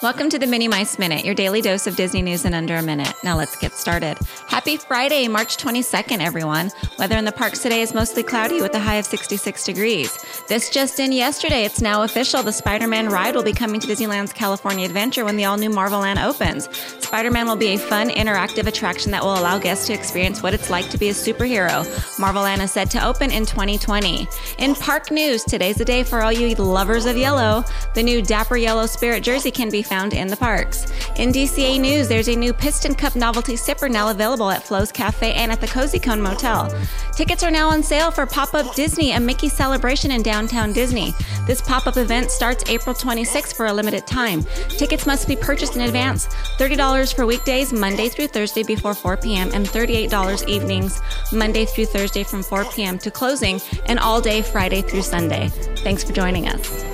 Welcome to the Minnie Mice Minute, your daily dose of Disney news in under a minute. Now let's get started. Happy Friday, March 22nd, everyone. Weather in the parks today is mostly cloudy with a high of 66 degrees. This just in yesterday, it's now official. The Spider Man ride will be coming to Disneyland's California Adventure when the all new Marvel Land opens. Spider Man will be a fun, interactive attraction that will allow guests to experience what it's like to be a superhero. Marvel Land is set to open in 2020. In park news, today's the day for all you lovers of yellow. The new Dapper Yellow Spirit jersey can be found in the parks. In DCA news, there's a new Piston Cup novelty sipper now available at Flo's Cafe and at the Cozy Cone Motel. Tickets are now on sale for Pop Up Disney, a Mickey celebration in downtown Disney. This pop up event starts April 26 for a limited time. Tickets must be purchased in advance. $30 for weekdays, Monday through Thursday before 4 p.m., and $38 evenings, Monday through Thursday from 4 p.m. to closing, and all day Friday through Sunday. Thanks for joining us.